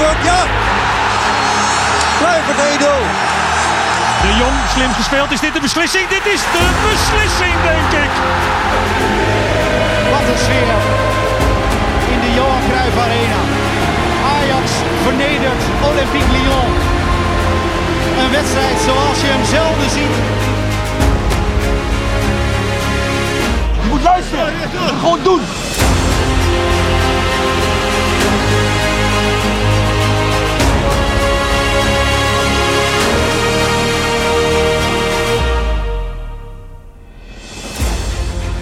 Kluivert, ja! Kluivert 1-0. De Jong, slim gespeeld. Is dit de beslissing? Dit is de beslissing, denk ik. Wat een sfeer in de Johan Cruijff Arena. Ajax vernedert Olympique Lyon. Een wedstrijd zoals je hem zelden ziet. Je moet luisteren. Gewoon doen.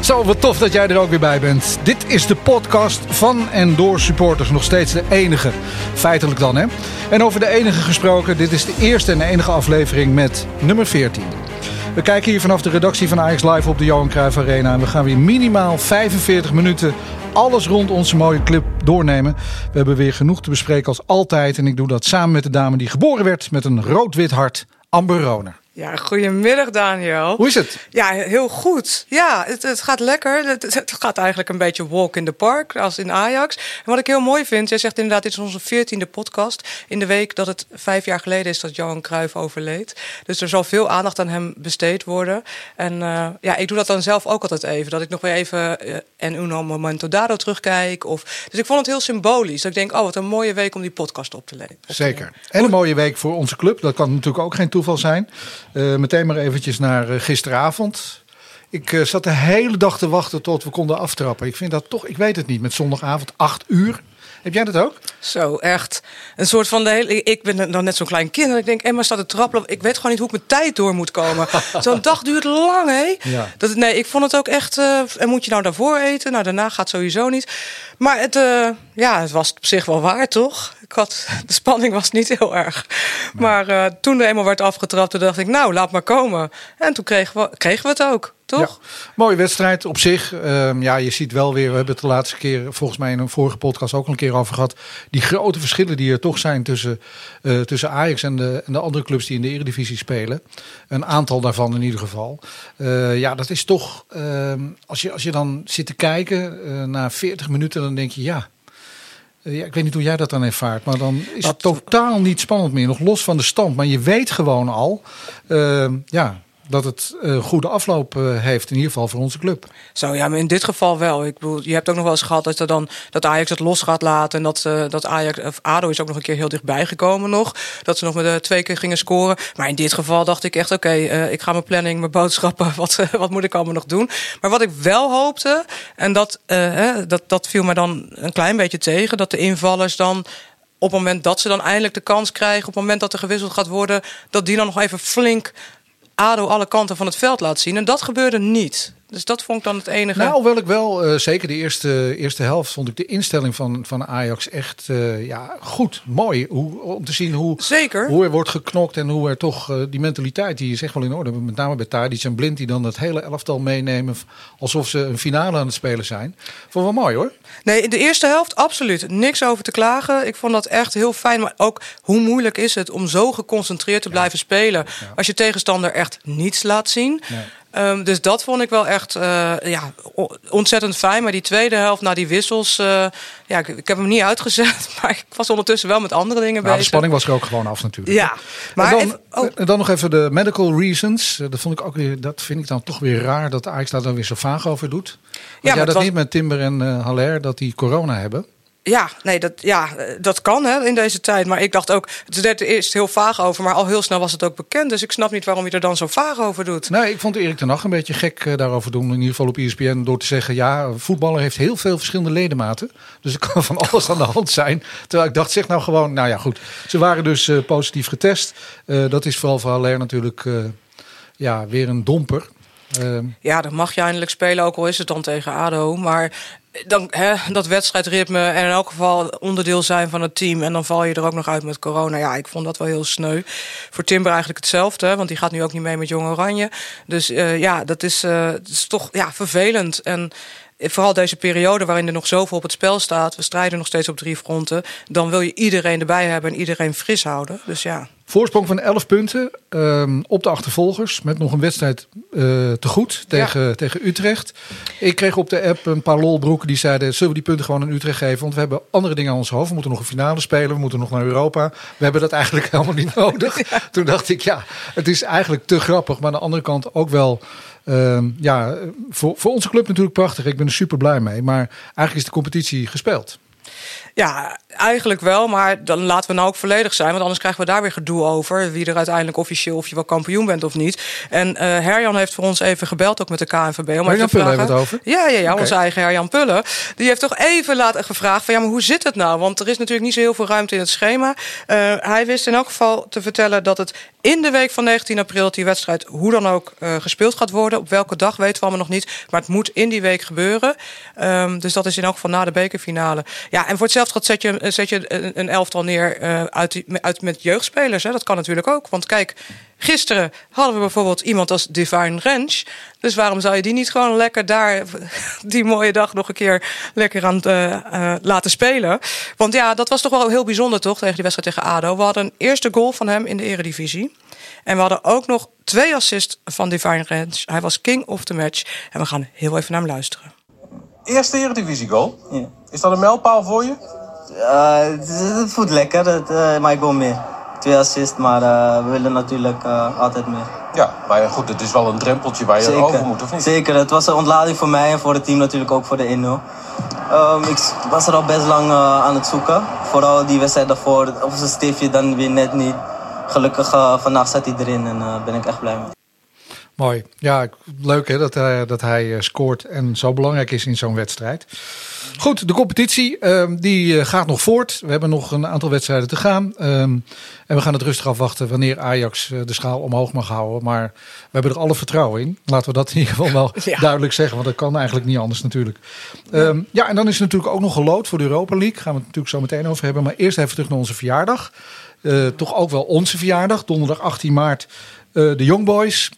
Zo, wat tof dat jij er ook weer bij bent. Dit is de podcast van en door supporters. Nog steeds de enige. Feitelijk dan, hè? En over de enige gesproken, dit is de eerste en enige aflevering met nummer 14. We kijken hier vanaf de redactie van Ajax Live op de Johan Cruijff Arena. En we gaan weer minimaal 45 minuten alles rond onze mooie club doornemen. We hebben weer genoeg te bespreken als altijd. En ik doe dat samen met de dame die geboren werd met een rood-wit hart, Amber Roner. Ja, goedemiddag Daniel. Hoe is het? Ja, heel goed. Ja, het, het gaat lekker. Het, het, gaat eigenlijk een beetje walk in the park als in Ajax. En wat ik heel mooi vind, jij zegt inderdaad, dit is onze veertiende podcast. In de week dat het vijf jaar geleden is dat Johan Cruijff overleed. Dus er zal veel aandacht aan hem besteed worden. En uh, ja, ik doe dat dan zelf ook altijd even. Dat ik nog weer even uh, en uno momento dado terugkijk. Of, dus ik vond het heel symbolisch. Dat ik denk, oh wat een mooie week om die podcast op te lezen. Zeker. En een mooie week voor onze club. Dat kan natuurlijk ook geen toeval zijn. Uh, meteen maar eventjes naar uh, gisteravond. Ik uh, zat de hele dag te wachten tot we konden aftrappen. Ik vind dat toch, ik weet het niet, met zondagavond 8 uur. Heb jij dat ook? Zo, echt. Een soort van de hele. Ik ben dan net zo'n klein kind. En ik denk, Emma staat te trappelen. Ik weet gewoon niet hoe ik mijn tijd door moet komen. zo'n dag duurt lang, hè? Ja. Dat, nee, ik vond het ook echt. Uh, en moet je nou daarvoor eten? Nou, daarna gaat sowieso niet. Maar het, uh, ja, het was op zich wel waar, toch? Ik had, de spanning was niet heel erg. Maar uh, toen er eenmaal werd afgetrapt, toen dacht ik, nou, laat maar komen. En toen kregen we, kregen we het ook. Toch? Ja, mooie wedstrijd op zich. Um, ja, je ziet wel weer, we hebben het de laatste keer volgens mij in een vorige podcast ook al een keer over gehad. Die grote verschillen die er toch zijn tussen, uh, tussen Ajax en de, en de andere clubs die in de Eredivisie spelen. Een aantal daarvan in ieder geval. Uh, ja, dat is toch, uh, als, je, als je dan zit te kijken uh, na 40 minuten, dan denk je ja. Ja, ik weet niet hoe jij dat dan ervaart, maar dan is het totaal niet spannend meer. Nog los van de stand. Maar je weet gewoon al, uh, ja, dat het een goede afloop uh, heeft. In ieder geval voor onze club. Zo ja, maar in dit geval wel. Ik bedoel, je hebt ook nog wel eens gehad dat, er dan, dat Ajax het los gaat laten. En dat, uh, dat Ajax, of ADO is ook nog een keer heel dichtbij gekomen nog. Dat ze nog met twee keer gingen scoren. Maar in dit geval dacht ik echt, oké, ik ga mijn planning, mijn boodschappen. Wat, wat moet ik allemaal nog doen? Maar wat ik wel hoopte, en dat, dat, dat viel me dan een klein beetje tegen. Dat de invallers dan op het moment dat ze dan eindelijk de kans krijgen, op het moment dat er gewisseld gaat worden, dat die dan nog even flink ADO alle kanten van het veld laat zien. En dat gebeurde niet. Dus dat vond ik dan het enige. Nou, hoewel ik wel, uh, zeker de eerste, eerste helft, vond ik de instelling van, van Ajax echt uh, ja, goed, mooi. Hoe, om te zien hoe, zeker. hoe er wordt geknokt en hoe er toch uh, die mentaliteit, die is echt wel in orde. Met name bij Tadic en Blind, die dan het hele elftal meenemen alsof ze een finale aan het spelen zijn. Vond wel mooi hoor. Nee, in de eerste helft absoluut. Niks over te klagen. Ik vond dat echt heel fijn. Maar ook hoe moeilijk is het om zo geconcentreerd te blijven ja. spelen. Ja. Als je tegenstander echt niets laat zien. Nee. Um, dus dat vond ik wel echt uh, ja, ontzettend fijn. Maar die tweede helft, na die wissels, uh, ja, ik, ik, heb hem niet uitgezet. Maar ik was ondertussen wel met andere dingen nou, bezig. De spanning was er ook gewoon af natuurlijk. Ja, maar en dan, even, oh. en dan nog even de medical reasons. Dat vond ik ook weer, dat vind ik dan toch weer raar dat Ajax daar dan weer zo vaak over doet. Want ja, jij dat was... niet met Timber en uh, Haller dat die corona hebben. Ja, nee, dat, ja, dat kan hè, in deze tijd. Maar ik dacht ook, het eerst heel vaag over, maar al heel snel was het ook bekend. Dus ik snap niet waarom je er dan zo vaag over doet. Nee, ik vond Erik ten Hag een beetje gek uh, daarover doen. In ieder geval op ESPN door te zeggen, ja, voetballer heeft heel veel verschillende ledematen. Dus er kan van alles aan de hand zijn. Terwijl ik dacht, zeg nou gewoon, nou ja, goed. Ze waren dus uh, positief getest. Dat is vooral voor Haller natuurlijk ja, weer een domper. Uh, ja, dan mag je eindelijk spelen, ook al is het dan tegen ADO. Maar dan, hè, dat wedstrijdritme en in elk geval onderdeel zijn van het team. En dan val je er ook nog uit met corona. Ja, ik vond dat wel heel sneu. Voor Timber eigenlijk hetzelfde, want die gaat nu ook niet mee met Jong Oranje. Dus uh, ja, dat is, uh, dat is toch ja, vervelend. En vooral deze periode waarin er nog zoveel op het spel staat. We strijden nog steeds op drie fronten. Dan wil je iedereen erbij hebben en iedereen fris houden. Dus ja. Voorsprong van 11 punten ehm, op de achtervolgers. Met nog een wedstrijd uh, te goed tegen, tegen Utrecht. Ik kreeg op de app een paar lolbroeken die zeiden... zullen we die punten gewoon aan Utrecht geven? Want we hebben andere dingen aan ons hoofd. We moeten nog een finale spelen. We moeten nog naar Europa. We hebben dat eigenlijk helemaal niet nodig. Toen dacht ik, ja, het is eigenlijk te grappig. Maar aan de andere kant ook wel... Uh, ja, voor, voor onze club natuurlijk prachtig. Ik ben er super blij mee. Maar eigenlijk is de competitie gespeeld. Ja, eigenlijk wel. Maar dan laten we nou ook volledig zijn. Want anders krijgen we daar weer gedoe over. Wie er uiteindelijk officieel of je wel kampioen bent of niet. En uh, Herjan heeft voor ons even gebeld ook met de KNVB. Om Herjan Pullen hebben het over? Ja, ja, ja okay. onze eigen Herjan Pullen. Die heeft toch even laten gevraagd van ja, maar hoe zit het nou? Want er is natuurlijk niet zo heel veel ruimte in het schema. Uh, hij wist in elk geval te vertellen dat het in de week van 19 april die wedstrijd hoe dan ook uh, gespeeld gaat worden. Op welke dag weten we allemaal nog niet. Maar het moet in die week gebeuren. Um, dus dat is in elk geval na de bekerfinale. Ja, en voor hetzelfde gaat zet je, zet je een, een elftal neer uh, uit, uit, met jeugdspelers. Hè. Dat kan natuurlijk ook. Want kijk, gisteren hadden we bijvoorbeeld iemand als Divine Ranch. Dus waarom zou je die niet gewoon lekker daar die mooie dag nog een keer lekker aan uh, uh, laten spelen? Want ja, dat was toch wel heel bijzonder toch tegen die wedstrijd tegen ADO. We hadden een eerste goal van hem in de eredivisie. En we hadden ook nog twee assists van Divine Ranch. Hij was king of the match. En we gaan heel even naar hem luisteren. Eerste eredivisie goal? Ja. Is dat een mijlpaal voor je? Uh, het, het, voelt lekker, het, uh, maar ik wil meer. Twee assists, maar uh, we willen natuurlijk altijd meer. Ja, maar goed, het is wel een drempeltje waar je Zeker. over moet, of niet? Zeker, het was een ontlading voor mij en voor het team natuurlijk ook voor de 1-0. Um, ik was er al best lang aan het zoeken. Vooral die wedstrijd daarvoor, of zijn stiftje dan weer net niet. Gelukkig vandaag zat hij erin en daar ben ik echt blij mee. Mooi. Ja, leuk hè, dat, hij, dat hij scoort en zo belangrijk is in zo'n wedstrijd. Goed, de competitie uh, die gaat nog voort. We hebben nog een aantal wedstrijden te gaan. Um, en we gaan het rustig afwachten wanneer Ajax de schaal omhoog mag houden. Maar we hebben er alle vertrouwen in. Laten we dat in ieder geval wel ja. duidelijk zeggen. Want dat kan eigenlijk niet anders natuurlijk. Um, ja, en dan is er natuurlijk ook nog gelood voor de Europa League. Gaan we het natuurlijk zo meteen over hebben. Maar eerst even terug naar onze verjaardag. Uh, toch ook wel onze verjaardag. Donderdag 18 maart. De Young Boys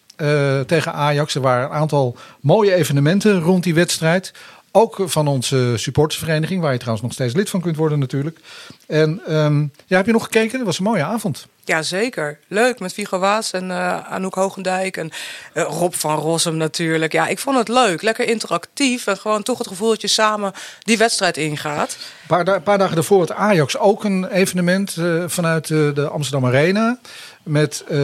tegen Ajax. Er waren een aantal mooie evenementen rond die wedstrijd. Ook van onze supportersvereniging, waar je trouwens nog steeds lid van kunt worden natuurlijk. En um, ja, heb je nog gekeken? Dat was een mooie avond. Ja, zeker. Leuk met Vigo Waas en uh, Anouk Hoogendijk en uh, Rob van Rossum natuurlijk. Ja, ik vond het leuk. Lekker interactief en gewoon toch het gevoel dat je samen die wedstrijd ingaat. Een paar, da paar dagen daarvoor had Ajax ook een evenement uh, vanuit de Amsterdam Arena. Met uh,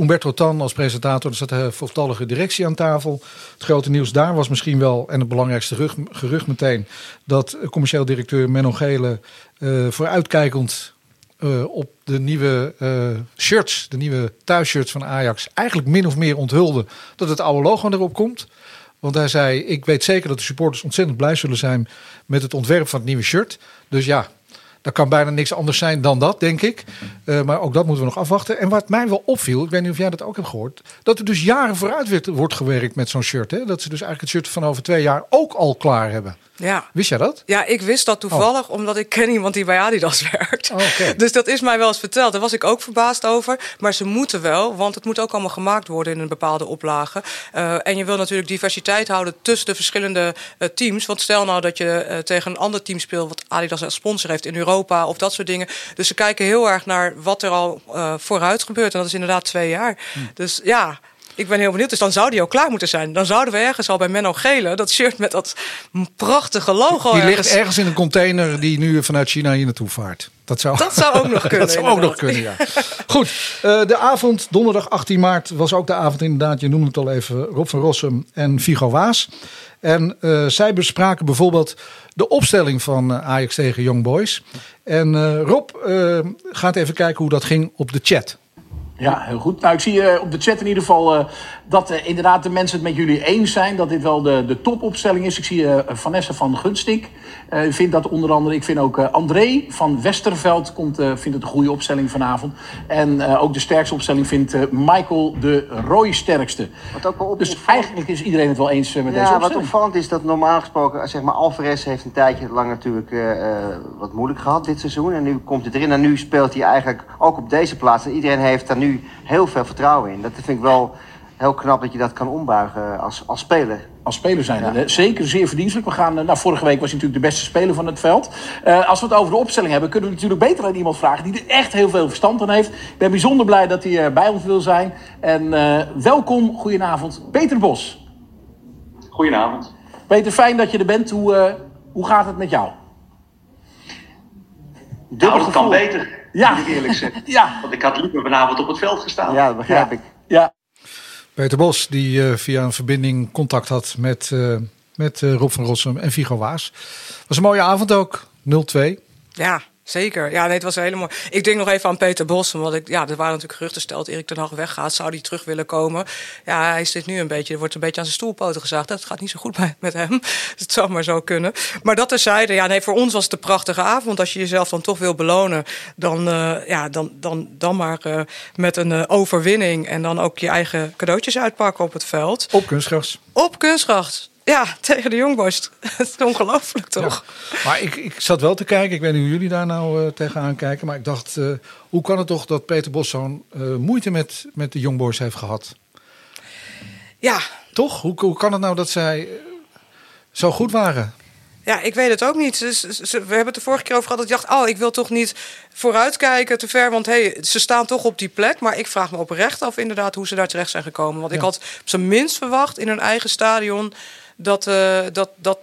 Umberto Tan als presentator. Er zat een voltallige directie aan tafel. Het grote nieuws daar was misschien wel, en het belangrijkste gerucht, meteen, dat commercieel directeur Menno Gele uh, vooruitkijkend uh, op de nieuwe shirts, de nieuwe thuisshirts van Ajax, eigenlijk min of meer onthulde dat het oude logo erop komt. Want hij zei: Ik weet zeker dat de supporters ontzettend blij zullen zijn met het ontwerp van het nieuwe shirt. Dus ja, dat kan bijna niks anders zijn dan dat, denk ik. Uh, maar ook dat moeten we nog afwachten. En wat mij wel opviel, ik weet niet of jij dat ook hebt gehoord, dat er dus jaren vooruit wordt gewerkt met zo'n shirt. Hè? Dat ze dus eigenlijk het shirt van over twee jaar ook al klaar hebben. Ja. Wist jij dat? Ja, ik wist dat toevallig, oh. omdat ik ken iemand die bij Adidas werkt. Oh, okay. Dus dat is mij wel eens verteld. Daar was ik ook verbaasd over. Maar ze moeten wel, want het moet ook allemaal gemaakt worden in een bepaalde oplage. Uh, en je wil natuurlijk diversiteit houden tussen de verschillende uh, teams. Want stel nou dat je uh, tegen een ander team speelt wat Adidas als sponsor heeft in Europa of dat soort dingen. Dus ze kijken heel erg naar wat er al vooruit gebeurt. En dat is inderdaad twee jaar. Hm. Dus ja. Ik ben heel benieuwd. Dus dan zou die ook klaar moeten zijn. Dan zouden we ergens al bij Menno Gele dat shirt met dat prachtige logo. Die ergens... ligt ergens in een container die nu vanuit China hier naartoe vaart. Dat zou, dat zou ook nog kunnen. dat zou ook nog kunnen, ja. Goed, uh, de avond, donderdag 18 maart, was ook de avond inderdaad, je noemde het al even, Rob van Rossum en Vigo Waas. En uh, zij bespraken bijvoorbeeld de opstelling van uh, Ajax tegen Young Boys. En Rob gaat even kijken hoe dat ging op de chat. Ja, heel goed. Nou, ik zie uh, op de chat in ieder geval uh, dat uh, inderdaad de mensen het met jullie eens zijn. Dat dit wel de, de topopstelling is. Ik zie Vanessa van Gunstik vindt dat onder andere. Ik vind ook André van Westerveld komt, vindt het een goede opstelling vanavond. En ook de sterkste opstelling vindt Michael de Roy sterkste. Wat ook wel op dus eigenlijk is iedereen het wel eens met ja, deze opstelling. Wat opvallend is dat normaal gesproken, zeg maar Alvarez heeft een tijdje lang natuurlijk wat moeilijk gehad dit seizoen. En nu komt het erin. En nu speelt hij eigenlijk ook op deze plaats. En iedereen heeft daar nu heel veel vertrouwen in. Dat vind ik wel heel knap dat je dat kan ombuigen als, als speler. Als speler zijn ja. er zeker zeer verdienstelijk. We gaan, nou, vorige week was hij natuurlijk de beste speler van het veld. Uh, als we het over de opstelling hebben, kunnen we natuurlijk beter aan iemand vragen die er echt heel veel verstand van heeft. Ik ben bijzonder blij dat hij bij ons wil zijn. En uh, welkom, goedenavond, Peter Bos. Goedenavond. Peter, fijn dat je er bent. Hoe, uh, hoe gaat het met jou? Nou, dat kan beter, ja. moet ik eerlijk zeggen. ja. Want ik had liever vanavond op het veld gestaan. Ja, dat begrijp ja. ik. Ja. Peter Bos, die uh, via een verbinding contact had met, uh, met uh, Rob van Rossum en Vigo Waas. Was een mooie avond ook, 0-2. Ja, zeker. Ja, nee, het was helemaal. Ik denk nog even aan Peter Bos. Want ik, ja, er waren natuurlijk geruchten stelt Erik ten Hag weggaat. Zou hij terug willen komen? Ja, hij zit nu een beetje. Er wordt een beetje aan zijn stoelpoten gezaagd. Dat gaat niet zo goed met hem. Het zou maar zo kunnen. Maar dat terzijde. Ja, nee, voor ons was het een prachtige avond. Als je jezelf dan toch wil belonen, dan, uh, ja, dan, dan, dan maar uh, met een uh, overwinning. En dan ook je eigen cadeautjes uitpakken op het veld. Op kunstgras. Op kunstgras. Ja, tegen de Youngboys. Het is ongelooflijk, toch? Ja, maar ik, ik zat wel te kijken. Ik weet niet hoe jullie daar nou uh, tegenaan kijken. Maar ik dacht, uh, hoe kan het toch dat Peter Bos zo'n uh, moeite met, met de Youngboys heeft gehad? Ja. Toch? Hoe, hoe kan het nou dat zij zo goed waren? Ja, ik weet het ook niet. Ze, ze, we hebben het de vorige keer over gehad. Dat ik dacht, oh, ik wil toch niet vooruitkijken te ver. Want hey, ze staan toch op die plek. Maar ik vraag me oprecht af inderdaad hoe ze daar terecht zijn gekomen. Want ja. ik had op zijn minst verwacht in hun eigen stadion... Dat, uh, dat, dat,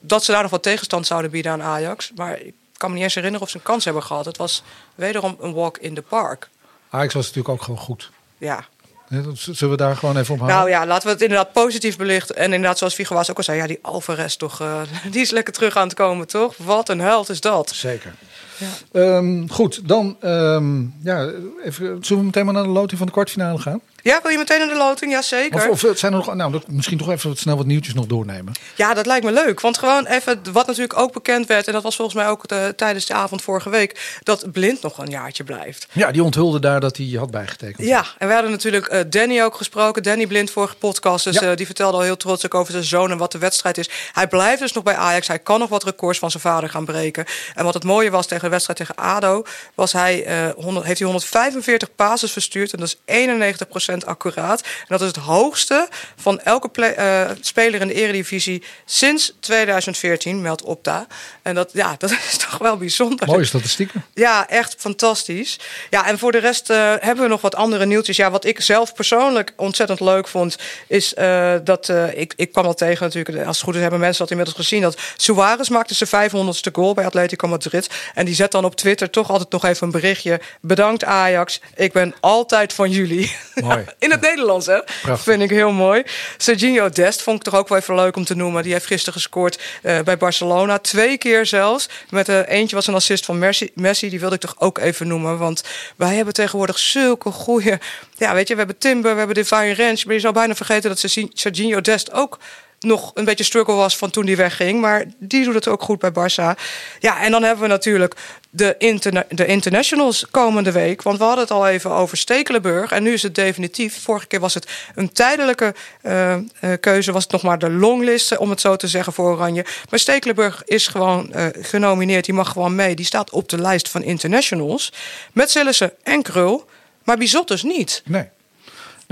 dat ze daar nog wat tegenstand zouden bieden aan Ajax. Maar ik kan me niet eens herinneren of ze een kans hebben gehad. Het was wederom een walk in the park. Ajax was natuurlijk ook gewoon goed. Ja. Zullen we daar gewoon even op houden? Nou ja, laten we het inderdaad positief belichten. En inderdaad, zoals Vigo was ook al zei, ja, die Alvarez toch, uh, die is lekker terug aan het komen, toch? Wat een held is dat. Zeker. Ja. Um, goed, dan um, ja, even, zullen we meteen maar naar de loting van de kwartfinale gaan? Ja, wil je meteen naar de loting? Ja, zeker. Of, of zijn er nog, nou, misschien toch even snel wat nieuwtjes nog doornemen. Ja, dat lijkt me leuk. Want gewoon even, wat natuurlijk ook bekend werd... en dat was volgens mij ook de, tijdens de avond vorige week... dat Blind nog een jaartje blijft. Ja, die onthulde daar dat hij had bijgetekend. Ja, en we hadden natuurlijk uh, Danny ook gesproken. Danny Blind, vorige podcast. Dus ja. uh, die vertelde al heel trots ook over zijn zoon en wat de wedstrijd is. Hij blijft dus nog bij Ajax. Hij kan nog wat records van zijn vader gaan breken. En wat het mooie was tegen wedstrijd tegen ADO... Was hij, uh, 100, heeft hij 145 passes verstuurd. En dat is 91% accuraat. En dat is het hoogste van elke play, uh, speler in de eredivisie sinds 2014, meldt Opta. En dat, ja, dat is toch wel bijzonder. Mooie statistieken. Ja, echt fantastisch. Ja, en voor de rest uh, hebben we nog wat andere nieuwtjes. Ja, wat ik zelf persoonlijk ontzettend leuk vond, is dat ik, ik kwam al tegen natuurlijk, als het goed is hebben mensen dat inmiddels gezien, dat Suarez maakte zijn 500ste goal bij Atletico Madrid. En die zet dan op Twitter toch altijd nog even een berichtje. Bedankt Ajax, ik ben altijd van jullie. Mooi. in het Nederlands, hè? Prachtig. Vind ik heel mooi. Serginho Dest vond ik toch ook wel even leuk om te noemen. Die heeft gisteren gescoord uh, bij Barcelona. Twee keer zelfs. Met uh, eentje was een assist van Messi, Messi. Die wilde ik toch ook even noemen. Want wij hebben tegenwoordig zulke goede... Ja, weet je, we hebben Timber, we hebben Divine Ranch. Maar je zou bijna vergeten dat Serginho Dest ook nog een beetje struggle was van toen die wegging. Maar die doet het ook goed bij Barça. Ja, en dan hebben we natuurlijk de, de internationals komende week. Want we hadden het al even over Stekelenburg. En nu is het definitief. Vorige keer was het een tijdelijke uh, uh, keuze. Was het nog maar de longlist, om het zo te zeggen, voor Oranje. Maar Stekelenburg is gewoon uh, genomineerd. Die mag gewoon mee. Die staat op de lijst van internationals. Met en Krul. Maar Bizot dus niet. Nee.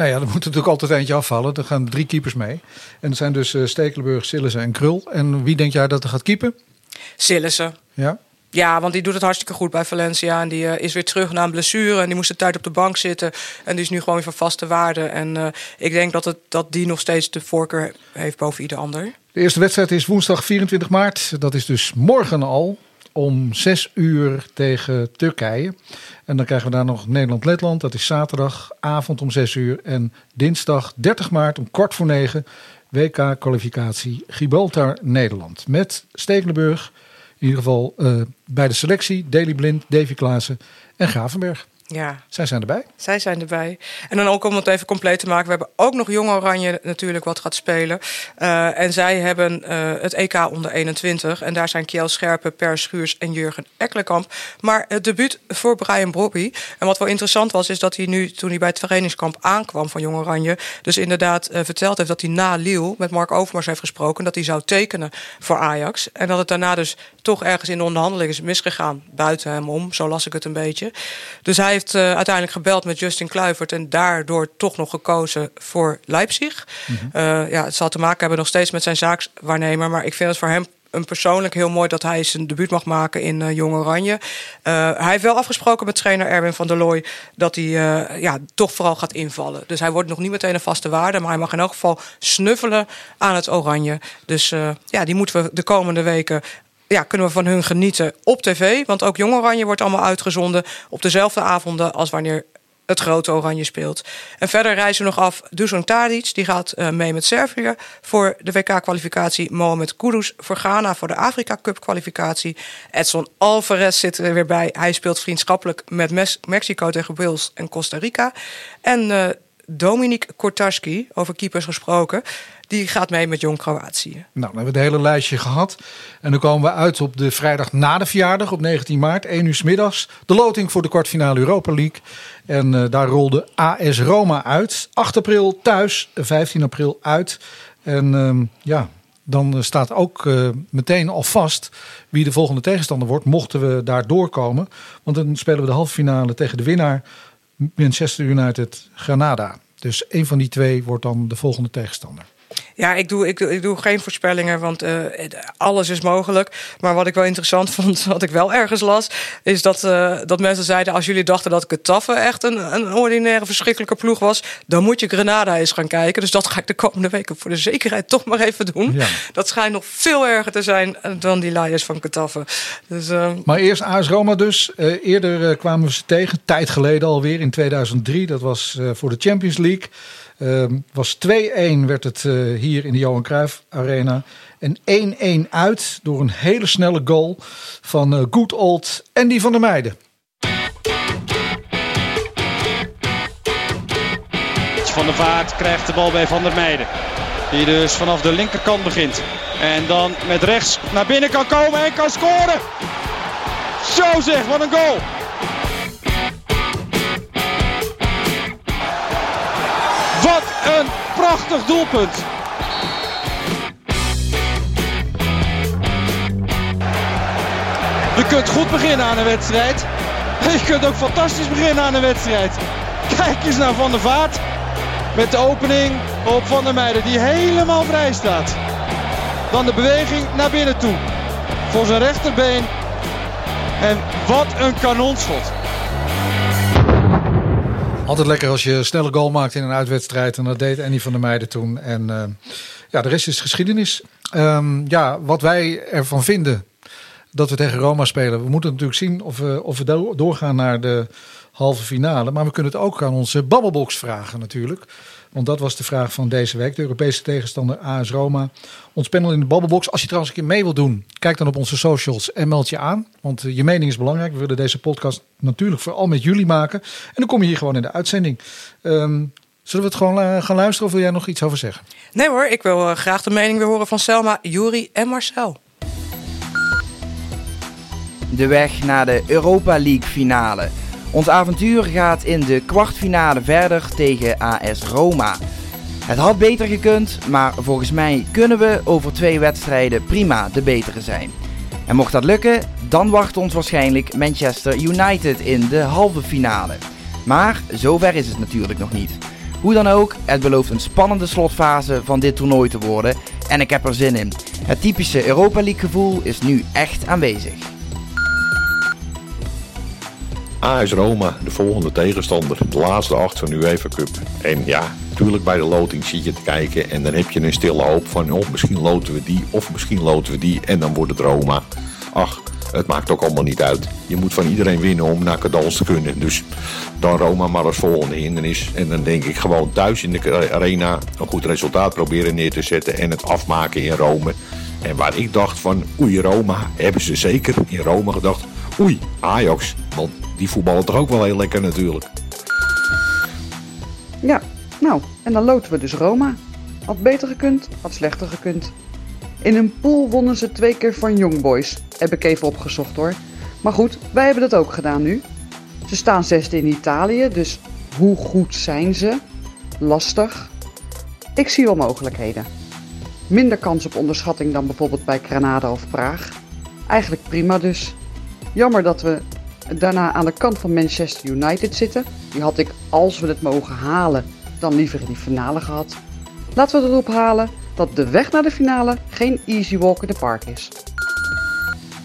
Nou ja, er moet natuurlijk altijd eentje afvallen. Er gaan drie keepers mee. En dat zijn dus uh, Stekelenburg, Sillissen en Krul. En wie denk jij dat er gaat keepen? Sillissen. Ja? Ja, want die doet het hartstikke goed bij Valencia. En die uh, is weer terug na een blessure. En die moest de tijd op de bank zitten. En die is nu gewoon van vaste waarde. En uh, ik denk dat, het, dat die nog steeds de voorkeur heeft boven ieder ander. De eerste wedstrijd is woensdag 24 maart. Dat is dus morgen al. Om 6 uur tegen Turkije. En dan krijgen we daar nog Nederland-Letland. Dat is zaterdagavond om 6 uur. En dinsdag 30 maart om kwart voor 9. WK-kwalificatie Gibraltar-Nederland. Met Stekelenburg. In ieder geval uh, bij de selectie. Daley Blind, Davy Klaassen en Gravenberg. Ja. Zij zijn erbij. Zij zijn erbij. En dan ook om het even compleet te maken. We hebben ook nog Jong Oranje natuurlijk wat gaat spelen. Uh, en zij hebben uh, het EK onder 21. En daar zijn Kiel Scherpen, Per Schuurs en Jurgen Ekkelenkamp. Maar het debuut voor Brian Brobby. En wat wel interessant was, is dat hij nu, toen hij bij het trainingskamp aankwam van Jong Oranje... dus inderdaad uh, verteld heeft dat hij na Liel met Mark Overmars heeft gesproken... dat hij zou tekenen voor Ajax. En dat het daarna dus toch ergens in de onderhandeling is misgegaan. Buiten hem om, zo las ik het een beetje. Dus hij heeft uh, uiteindelijk gebeld met Justin Kluivert en daardoor toch nog gekozen voor Leipzig. Mm -hmm. uh, ja, het zal te maken hebben nog steeds met zijn zaakswaarnemer, maar ik vind het voor hem een persoonlijk heel mooi dat hij zijn debuut mag maken in uh, Jong Oranje. Uh, hij heeft wel afgesproken met trainer Erwin van der Looy dat hij uh, ja, toch vooral gaat invallen. Dus hij wordt nog niet meteen een vaste waarde, maar hij mag in elk geval snuffelen aan het Oranje. Dus ja, die moeten we de komende weken ja, kunnen we van hun genieten op tv. Want ook Jong Oranje wordt allemaal uitgezonden op dezelfde avonden als wanneer het grote Oranje speelt. En verder reizen we nog af Dusan Tadic. Die gaat uh, mee met Servië voor de WK-kwalificatie. Mohamed Kudus voor Ghana voor de Afrika Cup-kwalificatie. Edson Alvarez zit er weer bij. Hij speelt vriendschappelijk met Mexico tegen Wales en Costa Rica. En uh, Dominik Kortarski, over keepers gesproken... die gaat mee met Jong Kroatië. Nou, dan hebben we het hele lijstje gehad. En dan komen we uit op de vrijdag na de verjaardag, op 19 maart, 1 uur s middags. De loting voor de kwartfinale Europa League. En uh, daar rolde AS Roma uit. 8 april thuis, 15 april uit. En uh, ja, dan staat ook uh, meteen al vast wie de volgende tegenstander wordt, mochten we daar doorkomen. Want dan spelen we de halve finale tegen de winnaar Manchester United Granada. Dus een van die twee wordt dan de volgende tegenstander. Ja, ik doe, ik, doe, geen voorspellingen, want eh, alles is mogelijk. Maar wat ik wel interessant vond, wat ik wel ergens las, is dat, eh, dat mensen zeiden: als jullie dachten dat Getafe echt een, een ordinaire, verschrikkelijke ploeg was, dan moet je Grenada eens gaan kijken. Dus dat ga ik de komende weken voor de zekerheid toch maar even doen. Dat schijnt nog veel erger te zijn eh, dan die Lions van Getafe. Dus. Maar eerst AS Roma dus. eerder kwamen we ze tegen, tijd geleden alweer, in 2003. Dat was voor de Champions League. Ehm, was 2-1 werd het hier hier in de Johan Cruijff Arena. En 1-1 uit door een hele snelle goal van eh, good old Andy van der Meijden. Van der Vaart krijgt de bal bij Van der Meijden. Die dus vanaf de linkerkant begint. En dan met rechts naar binnen kan komen en kan scoren. Zo zeg, wat een goal. Wat een prachtig doelpunt. Je kunt goed beginnen aan een wedstrijd. Je kunt ook fantastisch beginnen aan een wedstrijd. Kijk eens naar Van der Vaart. Met de opening op Van der Meijden die helemaal vrij staat. Dan de beweging naar binnen toe. Voor zijn rechterbeen. En wat een kanonschot. Altijd lekker als je snelle goal maakt in een uitwedstrijd. En dat deed Annie van der Meijden toen. En uh, ja, de rest is geschiedenis. Um, ja, wat wij ervan vinden dat we tegen Roma spelen. We moeten natuurlijk zien of we, of we doorgaan naar de halve finale. Maar we kunnen het ook aan onze babbelbox vragen natuurlijk. Want dat was de vraag van deze week. De Europese tegenstander AS Roma. Ons panel in de babbelbox. Als je trouwens een keer mee wilt doen, kijk dan op onze socials en meld je aan. Want je mening is belangrijk. We willen deze podcast natuurlijk vooral met jullie maken. En dan kom je hier gewoon in de uitzending. Um, zullen we het gewoon uh, gaan luisteren of wil jij nog iets over zeggen? Nee hoor, ik wil uh, graag de mening weer horen van Selma, Juri en Marcel. De weg naar de Europa League finale. Ons avontuur gaat in de kwartfinale verder tegen AS Roma. Het had beter gekund, maar volgens mij kunnen we over twee wedstrijden prima de betere zijn. En mocht dat lukken, dan wacht ons waarschijnlijk Manchester United in de halve finale. Maar zover is het natuurlijk nog niet. Hoe dan ook, het belooft een spannende slotfase van dit toernooi te worden en ik heb er zin in. Het typische Europa League gevoel is nu echt aanwezig. AS Roma, de volgende tegenstander. De laatste acht van de UEFA Cup. En ja, natuurlijk bij de loting zit je te kijken en dan heb je een stille hoop van... oh, misschien loten we die of misschien loten we die en dan wordt het Roma. Ach, het maakt ook allemaal niet uit. Je moet van iedereen winnen om naar cadeaus te kunnen. Dus dan Roma maar als volgende hindernis. En dan denk ik gewoon thuis in de arena een goed resultaat proberen neer te zetten... en het afmaken in Rome. En waar ik dacht van, oei Roma, hebben ze zeker in Rome gedacht... oei, Ajax, want die voetballen toch ook wel heel lekker natuurlijk. Ja, nou, en dan loten we dus Roma. Had beter gekund, had slechter gekund. In een pool wonnen ze twee keer van Young Boys. Heb ik even opgezocht hoor. Maar goed, wij hebben dat ook gedaan nu. Ze staan zesde in Italië, dus hoe goed zijn ze? Lastig. Ik zie wel mogelijkheden. Minder kans op onderschatting dan bijvoorbeeld bij Granada of Praag. Eigenlijk prima dus. Jammer dat we daarna aan de kant van Manchester United zitten. Die had ik, als we het mogen halen, dan liever in die finale gehad. Laten we erop halen dat de weg naar de finale geen easy walk in the park is.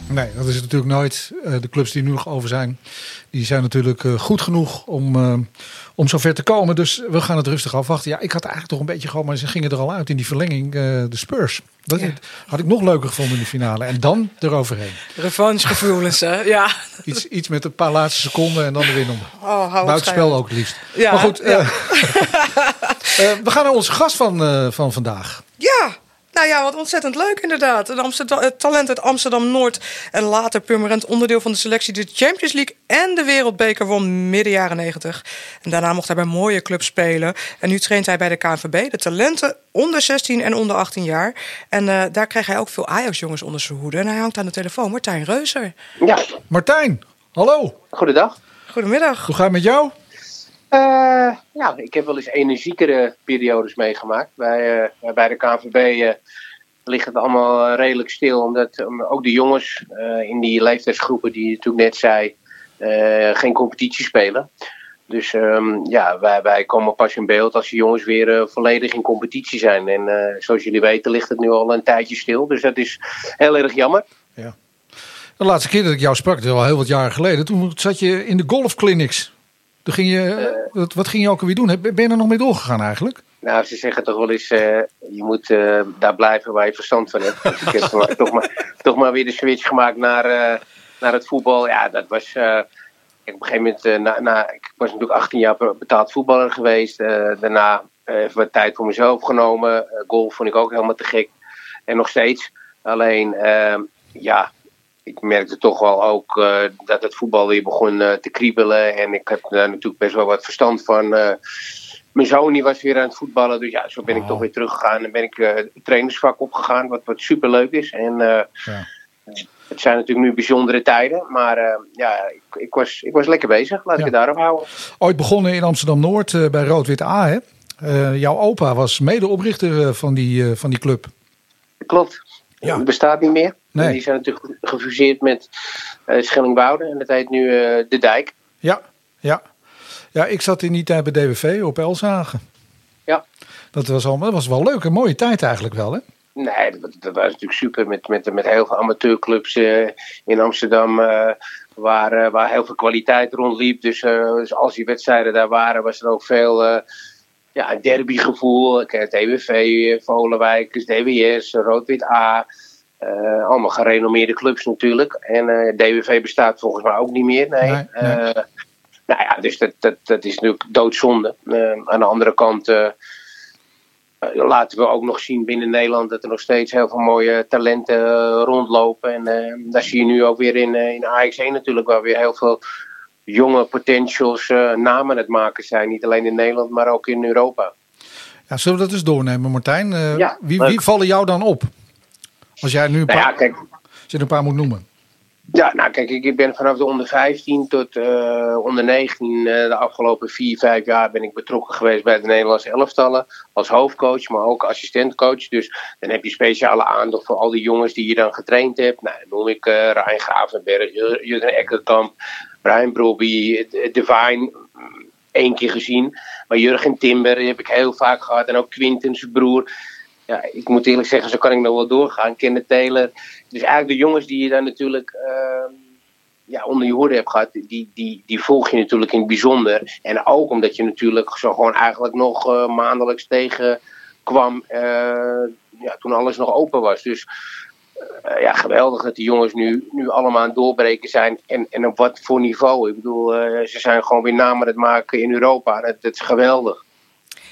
Nee, dat is het natuurlijk nooit. Uh, de clubs die nu nog over zijn, die zijn natuurlijk uh, goed genoeg om, uh, om zover te komen. Dus we gaan het rustig afwachten. Ja, ik had eigenlijk toch een beetje gewoon, maar ze gingen er al uit in die verlenging, de Spurs. Dat ja. had ik nog leuker gevonden in de finale. En dan eroverheen. Revanche gevoelens, hè? Ja. Iets, iets met een paar laatste seconden en dan de win om. Oh, hou Buitenspel ook het liefst. Ja, maar goed, ja. we gaan naar onze gast van, van vandaag. Ja, nou ja, wat ontzettend leuk inderdaad. Amsterdam, het talent uit Amsterdam-Noord en later permanent onderdeel van de selectie de Champions League en de Wereldbeker won midden jaren 90. En daarna mocht hij bij mooie clubs spelen. En nu traint hij bij de KNVB, de talenten onder 16 en onder 18 jaar. En uh, daar krijgt hij ook veel Ajax-jongens onder zijn hoede. En hij hangt aan de telefoon, Martijn Reuser. Ja. Martijn, hallo. Goedendag. Goedemiddag. Hoe gaat het met jou? Uh, ja, ik heb wel eens energiekere periodes meegemaakt. Bij, uh, bij de KNVB uh, ligt het allemaal redelijk stil. Omdat um, ook de jongens in die leeftijdsgroepen die je natuurlijk net zei, geen competitie spelen. Dus um, ja, wij, wij komen pas in beeld als de jongens weer volledig in competitie zijn. En zoals jullie weten ligt het nu al een tijdje stil. Dus dat is heel erg jammer. Ja. De laatste keer dat ik jou sprak, dat is al heel wat jaren geleden, toen zat je in de golfclinics. Toen ging je, wat, wat ging je ook alweer doen? Ben je er nog mee doorgegaan eigenlijk? Nou, ze zeggen toch wel eens, uh, je moet uh, daar blijven waar je verstand van hebt. Dus ik heb toch, maar, toch maar weer de switch gemaakt naar, uh, naar het voetbal. Ja, dat was... ik op een gegeven moment, na, na, ik was natuurlijk 18 jaar betaald voetballer geweest. daarna even wat tijd voor mezelf genomen. golf vond ik ook helemaal te gek. En nog steeds. Alleen, ja, ik merkte toch wel ook uh, dat het voetbal weer begon uh, te kriebelen. En ik heb daar natuurlijk best wel wat verstand van. Uh, mijn zoon die was weer aan het voetballen. Dus ja, zo ben ik Oh. toch weer teruggegaan. En ben ik het trainersvak opgegaan. Wat, wat super leuk is. En ja. het zijn natuurlijk nu bijzondere tijden. Maar ja, ik, ik, was, ik was lekker bezig. Laat Ja. ik het daarop houden. Ooit begonnen in Amsterdam-Noord bij Rood-Wit A, hè? jouw opa was medeoprichter van, die, van die club. Klopt. Ja. Het bestaat niet meer. Nee. Die zijn natuurlijk gefuseerd met uh, Schellingwoude. En dat heet nu uh, De Dijk. Ja, ja. Ja, ik zat in die tijd bij DWV op Elzagen. Ja. Dat was, al, dat was wel leuk. Een mooie tijd eigenlijk wel, hè? Nee, dat, dat was natuurlijk super. Met, met, met heel veel amateurclubs uh, in Amsterdam. waar, waar heel veel kwaliteit rondliep. Dus, dus als die wedstrijden daar waren, was er ook veel ja, derbygevoel. TWV, Volenwijk, DWS, Rood-Wit A. Uh, allemaal gerenommeerde clubs natuurlijk. En uh, DWV bestaat volgens mij ook niet meer. Nee. nee, nee. Uh, nou ja, dus dat, dat, dat is natuurlijk doodzonde. aan de andere kant laten we ook nog zien binnen Nederland dat er nog steeds heel veel mooie talenten rondlopen. En daar zie je nu ook weer in, in AX1 natuurlijk wel weer heel veel jonge potentials namen het maken zijn. Niet alleen in Nederland, maar ook in Europa. Ja, zullen we dat eens doornemen, Martijn? ja, wie, wie vallen jou dan op? Als jij nu een paar, nou ja, kijk, als je een paar moet noemen. Ja, nou kijk, ik ben vanaf de onder 15 tot uh, onder 19 uh, de afgelopen 4, 5 jaar ben ik betrokken geweest bij de Nederlandse elftallen. Als hoofdcoach, maar ook assistentcoach. Dus dan heb je speciale aandacht voor al die jongens die je dan getraind hebt. Nou, dan noem ik uh, Rijn Gravenberg, Jurgen Ekkerkamp, Brian Broby, Divine één keer gezien. Maar Jurgen Timber heb ik heel vaak gehad. En ook Quinten, zijn broer ja, ik moet eerlijk zeggen, zo kan ik nog wel doorgaan. Kenneth Taylor. Dus eigenlijk de jongens die je dan natuurlijk uh, ja, onder je hoede hebt gehad, die, die, die volg je natuurlijk in het bijzonder. En ook omdat je natuurlijk zo gewoon eigenlijk nog uh, maandelijks tegenkwam uh, ja, toen alles nog open was. Dus uh, ja, geweldig dat die jongens nu, nu allemaal aan het doorbreken zijn. En, en op wat voor niveau. Ik bedoel, uh, ze zijn gewoon weer namen aan het maken in Europa. Dat, dat is geweldig.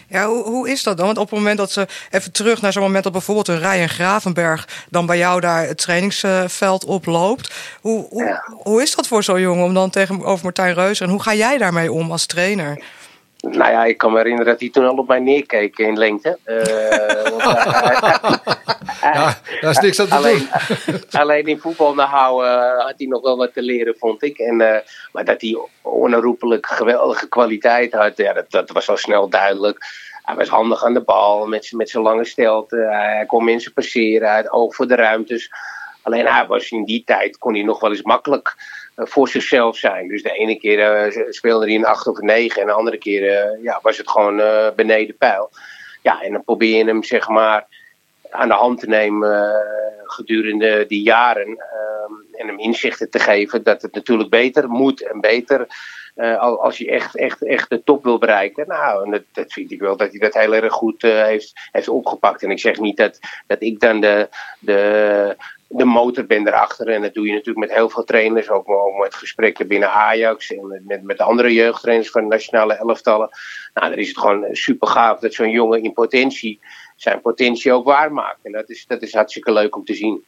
Ja, hoe, hoe is dat dan? Want op het moment dat ze even terug naar zo'n moment dat bijvoorbeeld een Ryan Gravenberg dan bij jou daar het trainingsveld oploopt. Hoe, hoe, ja. hoe is dat voor zo'n jongen om dan tegenover Martijn Reus en hoe ga jij daarmee om als trainer? Nou ja, ik kan me herinneren dat hij toen al op mij neerkeek in lengte. Uh, want, uh, ja, daar is niks aan te alleen, doen. alleen in voetbal nou houden had hij nog wel wat te leren, vond ik. En, uh, maar dat hij onherroepelijk geweldige kwaliteit had, ja, dat, dat was al snel duidelijk. Hij was handig aan de bal, met, met zijn lange stelte. Hij kon mensen passeren, hij had oog voor de ruimtes. Alleen hij was in die tijd, kon hij nog wel eens makkelijk eh, voor zichzelf zijn. Dus de ene keer eh, speelde hij een 8 of een 9 en de andere keer eh, ja, was het gewoon beneden pijl. Ja, en dan probeer je hem zeg maar aan de hand te nemen gedurende die jaren. ehm, en hem inzichten te geven dat het natuurlijk beter moet en beter. Al- als je echt, echt, echt de top wil bereiken. Nou, en dat, vind ik wel dat hij dat heel erg goed eh, heeft, heeft opgepakt. En ik zeg niet dat, dat ik dan de, de, de motor ben erachter. En dat doe je natuurlijk met heel veel trainers. Ook, met gesprekken binnen Ajax. En met, met, andere jeugdtrainers van nationale elftallen. Nou, dan is het gewoon super gaaf dat zo'n jongen in potentie zijn potentie ook waarmaakt. En dat is, dat is hartstikke leuk om te zien.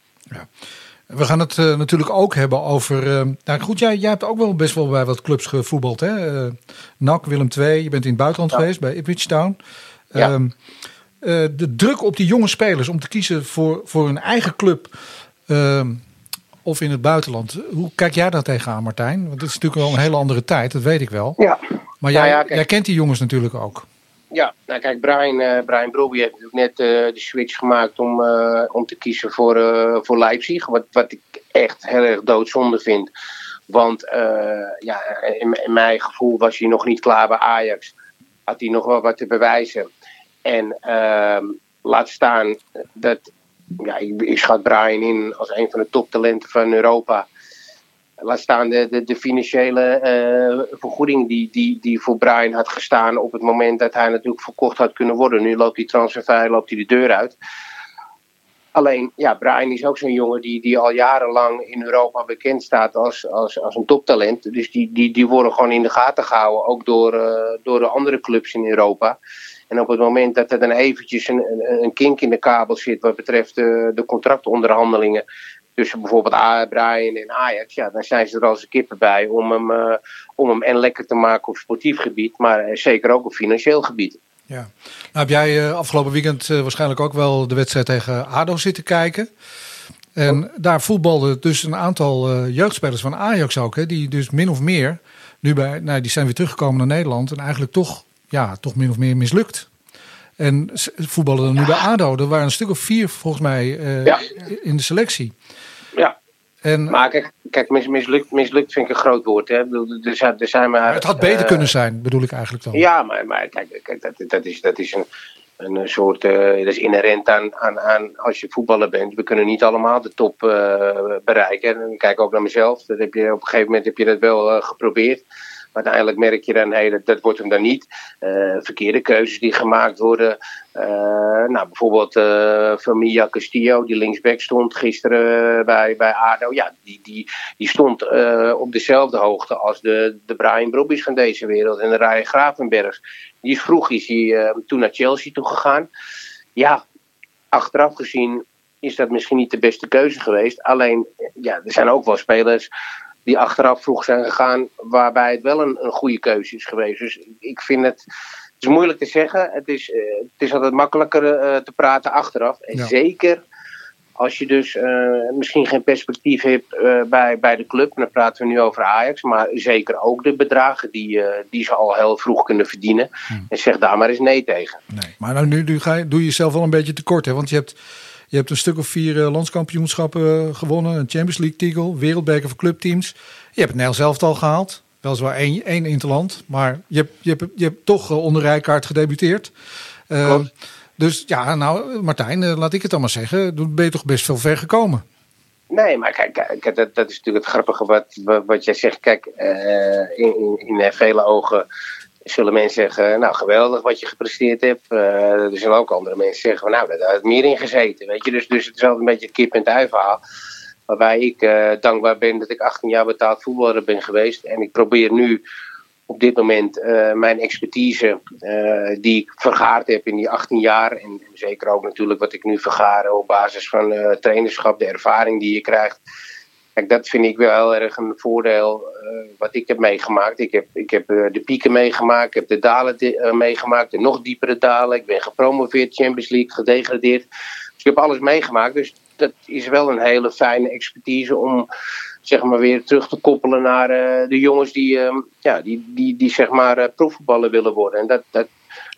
We gaan het eh, natuurlijk ook hebben over. eh, nou goed, jij, jij hebt ook wel best wel bij wat clubs gevoetbald. Hè? Eh, NAC, Willem II. Je bent in het buitenland geweest bij Ipswich Town. Ja. Ehm, eh, de druk op die jonge spelers om te kiezen voor, voor hun eigen club. ehm, of in het buitenland. Hoe kijk jij daar tegenaan, Martijn? Want het is natuurlijk wel een hele andere tijd, dat weet ik wel. Ja. Maar jij, Nou ja, jij kent die jongens natuurlijk ook. Ja, nou kijk, Brian, eh Brian Brobby heeft natuurlijk net eh, de switch gemaakt om, eh, om te kiezen voor, voor Leipzig. Wat, wat ik echt heel erg doodzonde vind. Want ja, in, in mijn gevoel was hij nog niet klaar bij Ajax. Had hij nog wel wat te bewijzen. En ehm, laat staan dat, ja, ik, ik schat Brian in als een van de toptalenten van Europa. Laat staan de, de, financiële eh, vergoeding die, die, die voor Brian had gestaan op het moment dat hij natuurlijk verkocht had kunnen worden. Nu loopt die transfervrij, loopt hij de deur uit. Alleen, ja, Brian is ook zo'n jongen die, die al jarenlang in Europa bekend staat als, als, als een toptalent. Dus die, die, die worden gewoon in de gaten gehouden, ook door, eh, door de andere clubs in Europa. En op het moment dat er dan eventjes een, een, kink in de kabel zit wat betreft de, de contractonderhandelingen tussen bijvoorbeeld Brian en Ajax, ja, dan zijn ze er als kippen bij om hem, eh, om hem en lekker te maken op sportief gebied, maar eh, zeker ook op financieel gebied. Ja. Nou heb jij eh, afgelopen weekend waarschijnlijk ook wel de wedstrijd tegen ADO zitten kijken. En daar voetbalden dus een aantal jeugdspelers van Ajax ook. Hè, die dus min of meer nu bij, nou, die zijn weer teruggekomen naar Nederland. En eigenlijk toch, ja, toch min of meer mislukt. En voetballen dan nu bij ADO. Er waren een stuk of vier volgens mij eh, in de selectie. Ja. En, Maar kijk, kijk mis, mislukt, mislukt vind ik een groot woord. Hè. Er zijn, er zijn maar, maar het had beter eh, kunnen zijn, bedoel ik eigenlijk dan. Ja, maar, maar kijk, kijk dat, dat is, dat is een, een soort. eh, dat is inherent aan, aan, aan als je voetballer bent. We kunnen niet allemaal de top bereiken. En kijk ook naar mezelf. Dat heb je, op een gegeven moment heb je dat wel geprobeerd. Uiteindelijk merk je dan, hey, dat, wordt hem dan niet. Eh, verkeerde keuzes die gemaakt worden. Eh, nou, bijvoorbeeld eh Familia Castillo, die linksback stond gisteren bij, bij ADO. Ja, die, die, die stond op dezelfde hoogte als de, de Brian Brobby's van deze wereld. En de Ryan Gravenbergs. Die is vroeg is hij toen naar Chelsea toe gegaan. Ja, achteraf gezien is dat misschien niet de beste keuze geweest. Alleen, ja, er zijn ook wel spelers die achteraf vroeg zijn gegaan, waarbij het wel een, een goede keuze is geweest. Dus ik vind het, het is moeilijk te zeggen. Het is, eh, het is altijd makkelijker eh, te praten achteraf. En Ja. zeker als je dus eh, misschien geen perspectief hebt bij, bij de club, en dan praten we nu over Ajax, maar zeker ook de bedragen die, die ze al heel vroeg kunnen verdienen. En zeg daar maar eens nee tegen. Maar nou, nu, nu ga je, doe je jezelf wel een beetje tekort. Hè? Want je hebt, je hebt een stuk of vier eh, landskampioenschappen eh, gewonnen. Een Champions League titel, wereldbeker voor clubteams. Je hebt het Nederlands elftal gehaald. Weliswaar één, één interland. Maar je hebt, je hebt, je hebt toch eh, onder Rijkaard gedebuteerd. Dus ja, nou Martijn, laat ik het dan maar zeggen. Dan ben je toch best veel ver gekomen. Nee, maar kijk, kijk, dat, dat is natuurlijk het grappige wat, wat, wat jij zegt. Kijk, in, in, in vele ogen zullen mensen zeggen, nou geweldig wat je gepresteerd hebt. Eh, er zullen ook andere mensen zeggen, nou daar had meer in gezeten. Weet je? Dus, dus het is altijd een beetje het kip en het ei verhaal. Waarbij ik eh, dankbaar ben dat ik 18 jaar betaald voetballer ben geweest. En ik probeer nu op dit moment eh, mijn expertise die ik vergaard heb in die 18 jaar. En, zeker ook natuurlijk wat ik nu vergaar op basis van trainerschap, de ervaring die je krijgt. Kijk, dat vind ik wel heel erg een voordeel eh, wat ik heb meegemaakt. Ik heb, ik heb eh, de pieken meegemaakt, ik heb de dalen eh, meegemaakt, de nog diepere dalen. Ik ben gepromoveerd, Champions League, gedegradeerd. Dus ik heb alles meegemaakt. Dus dat is wel een hele fijne expertise om zeg maar weer terug te koppelen naar de jongens die, ja, die, die, die zeg maar willen worden. En dat, dat,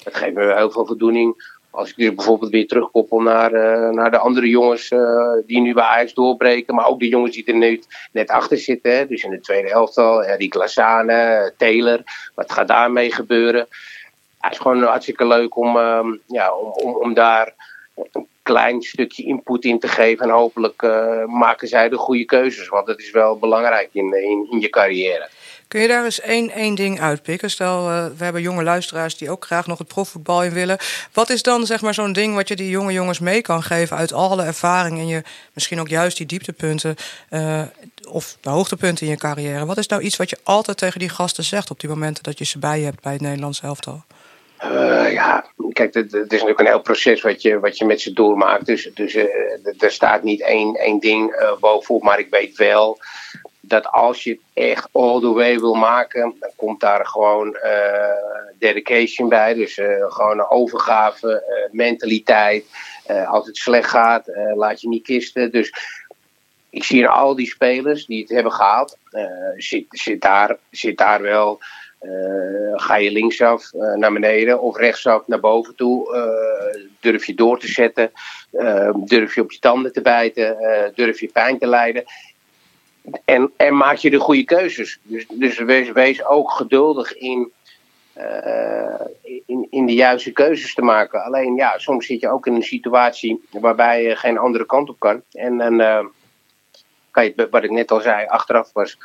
dat geeft me heel veel voldoening als ik dus bijvoorbeeld weer terugkoppel naar, eh, naar de andere jongens eh, die nu bij Ajax doorbreken. Maar ook de jongens die er nu net achter zitten. Hè, dus in de tweede elftal. Erik Lazane, Taylor. Wat gaat daarmee gebeuren? het is gewoon hartstikke leuk om, ehm, ja, om, om, om daar een klein stukje input in te geven. En hopelijk eh, maken zij de goede keuzes. Want dat is wel belangrijk in, in, in je carrière. Kun je daar eens één, één ding uitpikken? Stel, uh, we hebben jonge luisteraars die ook graag nog het profvoetbal in willen. Wat is dan zeg maar zo'n ding wat je die jonge jongens mee kan geven uit alle ervaring en je misschien ook juist die dieptepunten uh, of de hoogtepunten in je carrière? Wat is nou iets wat je altijd tegen die gasten zegt op die momenten dat je ze bij je hebt bij het Nederlands elftal? Uh, ja, kijk, het, is natuurlijk een heel proces wat je, wat je met ze doormaakt. Dus, dus er staat niet één, één ding uh, bovenop. Maar ik weet wel dat als je het echt all the way wil maken, dan komt daar gewoon dedication bij. Dus gewoon een overgave, mentaliteit. als het slecht gaat, laat je niet kisten. Dus ik zie in al die spelers die het hebben gehaald, zit, zit, daar, zit daar wel. Uh, ga je linksaf uh, naar beneden of rechtsaf naar boven toe? Uh, durf je door te zetten? durf je op je tanden te bijten? durf je pijn te lijden? En, en maak je de goede keuzes. Dus, dus wees, wees ook geduldig in, in, in de juiste keuzes te maken. Alleen ja, soms zit je ook in een situatie waarbij je geen andere kant op kan. En dan kan je, wat ik net al zei, achteraf was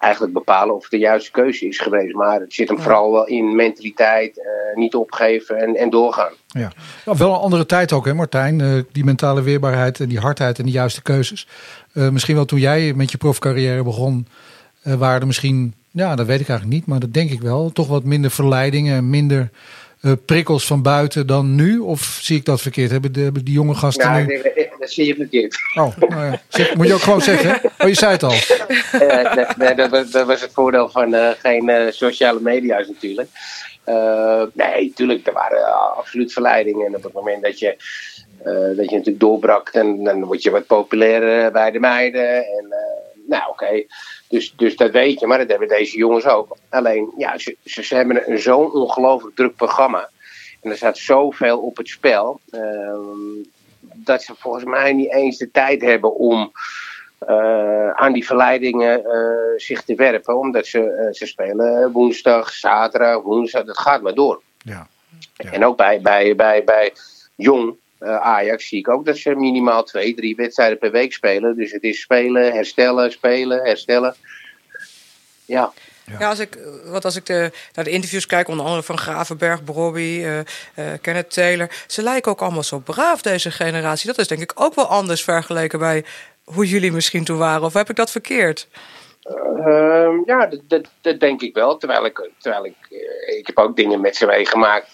eigenlijk bepalen of het de juiste keuze is geweest. Maar het zit hem vooral wel in mentaliteit, uh, niet opgeven en, en doorgaan. Ja. ja. wel een andere tijd ook, hè Martijn? Uh, die mentale weerbaarheid en die hardheid en die juiste keuzes. Uh, misschien wel toen jij met je profcarrière begon, waren er misschien, ja, dat weet ik eigenlijk niet, maar dat denk ik wel, toch wat minder verleidingen en minder uh, prikkels van buiten dan nu? Of zie ik dat verkeerd? Hebben, de, hebben die jonge gasten ja, nu... Nee, dat zie je verkeerd. Oh, nou ja. zeg, moet je ook gewoon zeggen. Oh, je zei het al. Uh, dat, nee, dat, was, dat, was het voordeel van uh, geen sociale media's natuurlijk. nee, natuurlijk, er waren absoluut verleidingen. En op het moment dat je, dat je natuurlijk doorbrak, dan, dan word je wat populairder bij de meiden. En nou, oké. Okay. Dus, dus dat weet je, maar dat hebben deze jongens ook. Alleen, ja, ze, ze, ze hebben een zo'n ongelooflijk druk programma. En er staat zoveel op het spel. Uh, dat ze volgens mij niet eens de tijd hebben om uh, aan die verleidingen uh, zich te werpen. Omdat ze, ze spelen woensdag, zaterdag, woensdag. Dat gaat maar door. Ja. ja. En ook bij, bij, bij, bij jong Ajax zie ik ook dat ze minimaal twee, drie wedstrijden per week spelen. Dus het is spelen, herstellen, spelen, herstellen. Ja. Ja. ja, als ik, wat als ik de, naar de interviews kijk, onder andere van Gravenberg, Robbie, uh, uh, Kenneth Taylor. Ze lijken ook allemaal zo braaf, deze generatie. Dat is denk ik ook wel anders vergeleken bij hoe jullie misschien toen waren. Of heb ik dat verkeerd? Uh, ja, dat, dat, dat, denk ik wel. Terwijl ik, terwijl ik, ik heb ook dingen met ze meegemaakt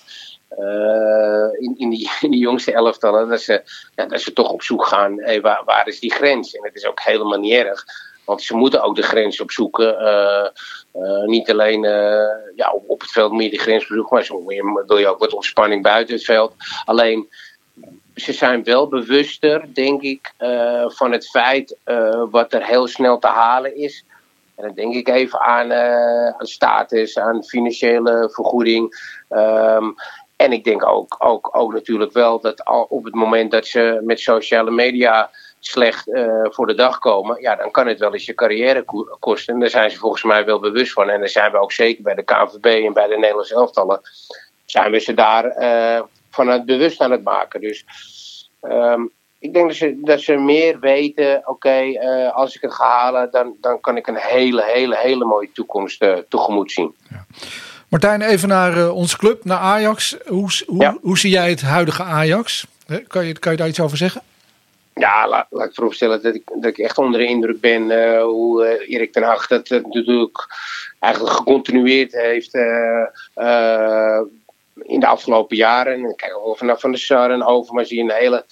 uh, in, in, die, jongste elftallen, dat ze, dat ze toch op zoek gaan, hey, waar, is die grens? En het is ook helemaal niet erg, want ze moeten ook de grens opzoeken. Uh, niet alleen ja, op, het veld je de grens bezoeken, maar zo wil je ook wat ontspanning buiten het veld. Alleen, ze zijn wel bewuster, denk ik, van het feit wat er heel snel te halen is. En dan denk ik even aan, status, aan financiële vergoeding. Um, en ik denk ook, ook, ook natuurlijk wel dat al op het moment dat ze met sociale media slecht uh, voor de dag komen, ja, dan kan het wel eens je carrière kosten. En daar zijn ze volgens mij wel bewust van. En daar zijn we ook zeker bij de KNVB en bij de Nederlandse elftallen, zijn we ze daar uh, van het bewust aan het maken. Dus um, ik denk dat ze, dat ze meer weten, oké, uh, als ik het ga halen, dan, dan kan ik een hele, hele, hele mooie toekomst tegemoet zien. Ja. Martijn, even naar uh, onze club, naar Ajax. Hoe, hoe, ja. hoe zie jij het huidige Ajax? Kan je, kan je daar iets over zeggen? Ja, laat, laat ik vooropstellen dat ik, dat ik echt onder de indruk ben uh, hoe uh, Erik ten Hag dat, dat natuurlijk eigenlijk gecontinueerd heeft in de afgelopen jaren. Kijk, vanaf Van de Sar en Overmars die een hele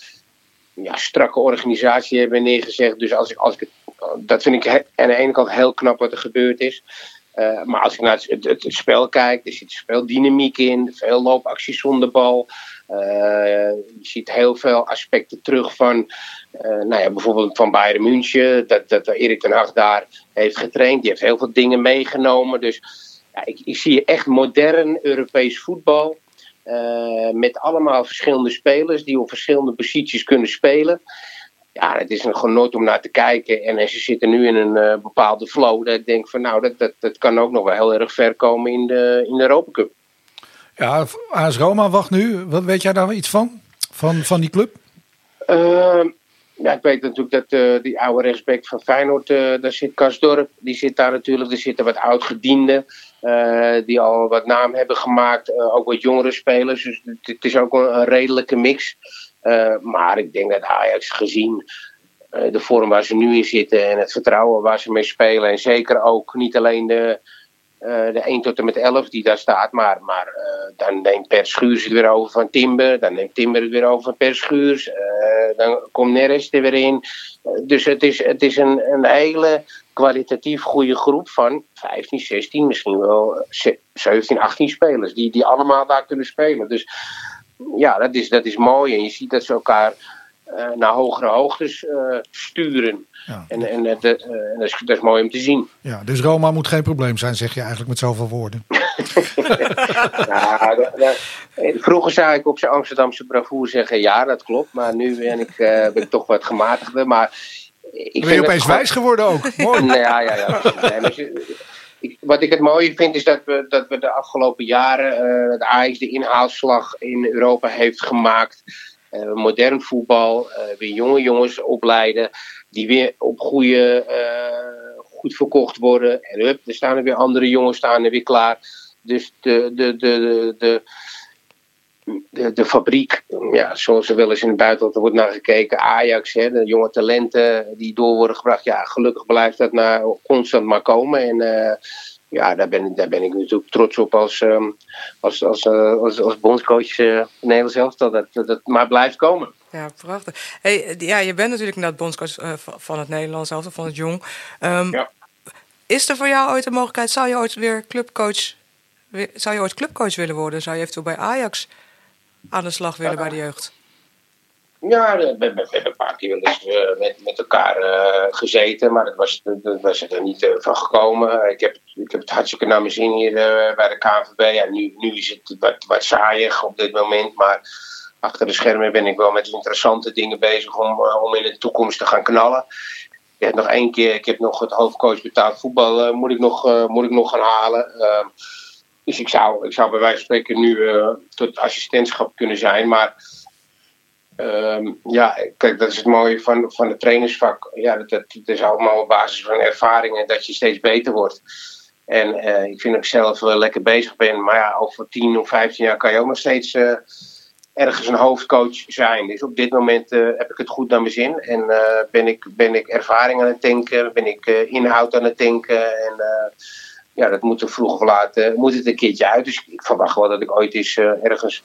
ja, strakke organisatie hebben neergezet. Dus als ik, als ik dat vind ik aan de ene kant heel knap wat er gebeurd is. Uh, maar als ik naar het, het, spel kijk, er zit veel dynamiek in, veel loopacties zonder bal. Uh, je ziet heel veel aspecten terug van, uh, nou ja, bijvoorbeeld van Bayern München, dat, dat Erik ten Hag daar heeft getraind. Die heeft heel veel dingen meegenomen. Dus ja, ik, ik zie echt modern Europees voetbal. Eh, met allemaal verschillende spelers die op verschillende posities kunnen spelen. Ja, het is een genot om naar te kijken. En ze zitten nu in een eh, bepaalde flow. Dat ik denk van nou, dat, dat, dat kan ook nog wel heel erg ver komen in de, in de Europa Cup. Ja, AS Roma wacht nu. Wat weet jij daar iets van? Van, van die club? Ehm, ja, ik weet natuurlijk dat uh, die oude rechtsback van Feyenoord, uh, daar zit Kasdorp, die zit daar natuurlijk. Er zitten wat oud-gedienden die al wat naam hebben gemaakt. ook wat jongere spelers. Dus het, is ook een, een redelijke mix. Maar ik denk dat Ajax gezien de vorm waar ze nu in zitten en het vertrouwen waar ze mee spelen. En zeker ook niet alleen de, de 1 tot en met 11 die daar staat. Maar, maar dan neemt Per Schuurs het weer over van Timber. Dan neemt Timber het weer over van Per Schuurs. Dan komt Neres er weer in. Dus het is, het is een, een hele kwalitatief goede groep van 15, 16, misschien wel 17, 18 spelers. Die, die allemaal daar kunnen spelen. Dus ja, dat is, dat is mooi. En je ziet dat ze elkaar naar hogere hoogtes sturen. Ja. En, en, en, dat, is, dat is mooi om te zien. Ja, dus Roma moet geen probleem zijn, zeg je eigenlijk met zoveel woorden. nou, dat, dat, vroeger zou ik op zijn Amsterdamse bravoer zeggen: ja, dat klopt. Maar nu ben ik, ben ik toch wat gematigder. Maar ik ben je opeens gewoon... wijs geworden ook? Mooi. ja, ja, ja. Nee, wat ik het mooie vind is dat we, dat we de afgelopen jaren de Ajax de inhaalslag in Europa heeft gemaakt. Uh, modern voetbal, weer jonge jongens opleiden die weer op goede, goed verkocht worden. En hup, er staan er weer andere jongens staan er weer klaar. Dus de, de, de, de, de, de fabriek, ja, zoals er wel eens in het buitenland wordt naar gekeken, Ajax, hè, de jonge talenten die door worden gebracht, ja, gelukkig blijft dat nou constant maar komen. En uh, ja, daar ben, daar ben ik natuurlijk trots op als, um, als, als, uh, als, als bondscoach uh, in Nederland zelf, dat, dat dat maar blijft komen. Ja, prachtig. Hey, ja, je bent natuurlijk inderdaad bondscoach van het Nederlands zelf, van het Jong. Um, ja. Is er voor jou ooit een mogelijkheid, zou je ooit weer clubcoach zou je ooit clubcoach willen worden? Zou je eventueel bij Ajax aan de slag willen bij de jeugd? Ja, we hebben een paar keer wel uh, met, met elkaar uh, gezeten, maar dat was, dat was er niet van gekomen. Ik heb, ik heb het hartstikke naar mijn zin hier bij de KNVB. Ja, nu, nu is het wat, wat saaiig op dit moment, maar achter de schermen ben ik wel met interessante dingen bezig om, om in de toekomst te gaan knallen. Ik heb nog één keer, ik heb nog het hoofdcoach betaald voetbal, moet, ik nog, moet ik nog gaan halen. Ehm, dus ik zou, ik zou bij wijze van spreken nu uh, tot assistentschap kunnen zijn. Maar um, ja, kijk, dat is het mooie van, van het trainersvak. Ja, dat, dat, is allemaal op basis van ervaringen dat je steeds beter wordt. En uh, ik vind dat ik zelf wel lekker bezig ben. Maar ja, over 10 of 15 jaar kan je ook nog steeds uh, ergens een hoofdcoach zijn. Dus op dit moment heb ik het goed naar mijn zin. En ben, ik, ben ik ervaring aan het denken, ben ik inhoud aan het denken. En ja, dat moet er vroeg of laat moet het een keertje uit. Dus ik verwacht wel dat ik ooit eens uh, ergens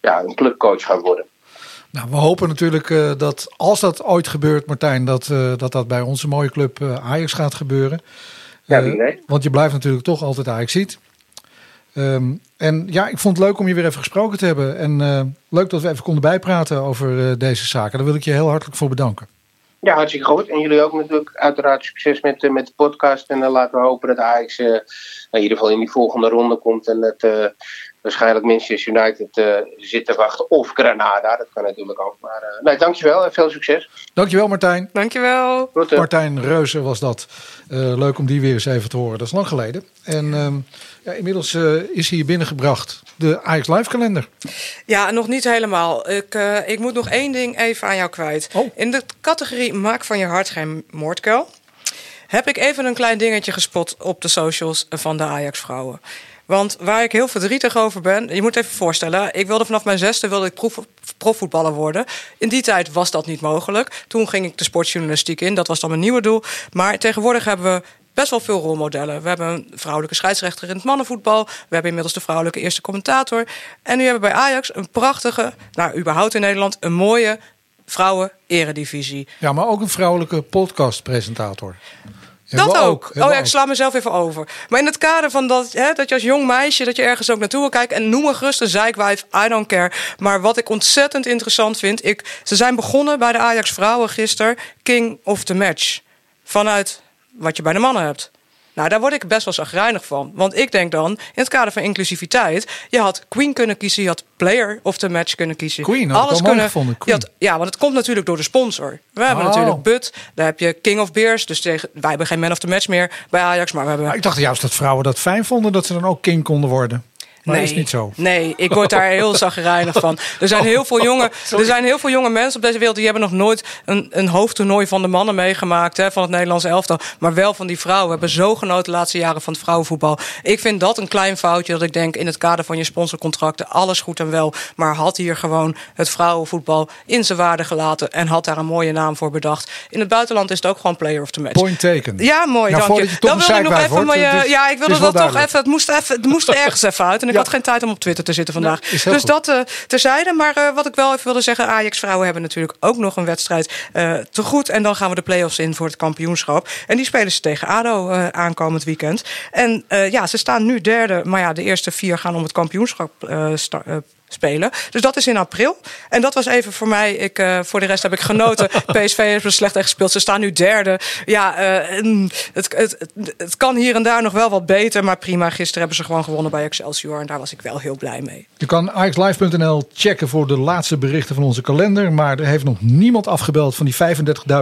ja, een clubcoach ga worden. Nou, we hopen natuurlijk uh, dat als dat ooit gebeurt, Martijn, dat dat, dat bij onze mooie club Ajax gaat gebeuren. Ja, weet. Want je blijft natuurlijk toch altijd Ajax ziet. Um, en ja, ik vond het leuk om je weer even gesproken te hebben. En leuk dat we even konden bijpraten over deze zaken. Daar wil ik je heel hartelijk voor bedanken. Ja, hartstikke goed. En jullie ook natuurlijk uiteraard succes met, uh, met de podcast. En dan laten we hopen dat Ajax uh, in ieder geval in die volgende ronde komt. En dat uh, waarschijnlijk Manchester United zit te wachten. Of Granada, dat kan natuurlijk ook. Maar nee, dankjewel en veel succes. Dankjewel Martijn. Dankjewel. Groeten. Martijn Reuzen was dat. leuk om die weer eens even te horen. Dat is lang geleden. En um, ja, inmiddels is hier binnengebracht de Ajax Live kalender. Ja, nog niet helemaal. Ik, uh, ik moet nog één ding even aan jou kwijt. Oh. In de categorie Maak van je hart geen moordkuil... heb ik even een klein dingetje gespot op de socials van de Ajax-vrouwen. Want waar ik heel verdrietig over ben... je moet even voorstellen, ik wilde vanaf mijn zesde wilde ik prof, profvoetballer worden. In die tijd was dat niet mogelijk. Toen ging ik de sportjournalistiek in, dat was dan mijn nieuwe doel. Maar tegenwoordig hebben we best wel veel rolmodellen. We hebben een vrouwelijke scheidsrechter in het mannenvoetbal. We hebben inmiddels de vrouwelijke eerste commentator. En nu hebben we bij Ajax een prachtige, nou überhaupt in Nederland, een mooie vrouwen-eredivisie. Ja, maar ook een vrouwelijke podcastpresentator. Dat ook. Oh ja, ik sla mezelf even over. Maar in het kader van dat, hè, dat je als jong meisje... dat je ergens ook naartoe wil kijken... en noem me gerust een zeikwijf, I don't care. Maar wat ik ontzettend interessant vind... Ik, ze zijn begonnen bij de Ajax vrouwen gisteren... King of the Match. Vanuit wat je bij de mannen hebt. Nou, daar word ik best wel zagrijnig van. Want ik denk dan, in het kader van inclusiviteit... je had Queen kunnen kiezen, je had Player of the Match kunnen kiezen. Queen, had wel mooi gevonden, Queen. had- ja, want het komt natuurlijk door de sponsor. We hebben Oh. natuurlijk Bud, daar heb je King of Beers. Dus tegen, wij hebben geen Man of the Match meer bij Ajax, maar we hebben... Maar ik dacht juist dat vrouwen dat fijn vonden dat ze dan ook king konden worden. Maar nee, is niet zo. Nee, ik word daar heel zagrijnig van. Er zijn, heel veel jonge, er zijn heel veel jonge mensen op deze wereld... die hebben nog nooit een, een hoofdtoernooi van de mannen meegemaakt... Hè, van het Nederlandse elftal. Maar wel van die vrouwen. We hebben zo genoten de laatste jaren van het vrouwenvoetbal. Ik vind dat een klein foutje dat ik denk... in het kader van je sponsorcontracten, alles goed en wel... maar had hier gewoon het vrouwenvoetbal in zijn waarde gelaten... en had daar een mooie naam voor bedacht. In het buitenland is het ook gewoon player of the match. Point taken. Ja, mooi, Nou, dank je. Dan wilde ik nog even... wordt, maar is- ja, ik wilde dat toch even... Het moest, even, het moest er ergens even uit. En ik had geen tijd om op Twitter te zitten vandaag. dus goed. dat eh, terzijde. Maar eh, wat ik wel even wilde zeggen... Ajax-vrouwen hebben natuurlijk ook nog een wedstrijd eh, te goed. En dan gaan we de play-offs in voor het kampioenschap. En die spelen ze tegen ADO aankomend weekend. En ja, ze staan nu derde. Maar ja, de eerste vier gaan om het kampioenschap spelen. Dus dat is in april. En dat was even voor mij. Ik, eh, voor de rest heb ik genoten. PSV heeft er slecht tegen gespeeld. Ze staan nu derde. Ja, eh, en het, het, het, kan hier en daar nog wel wat beter. Maar prima. Gisteren hebben ze gewoon gewonnen bij Excelsior. En daar was ik wel heel blij mee. Je kan axlive.nl checken voor de laatste berichten van onze kalender. Maar er heeft nog niemand afgebeld van die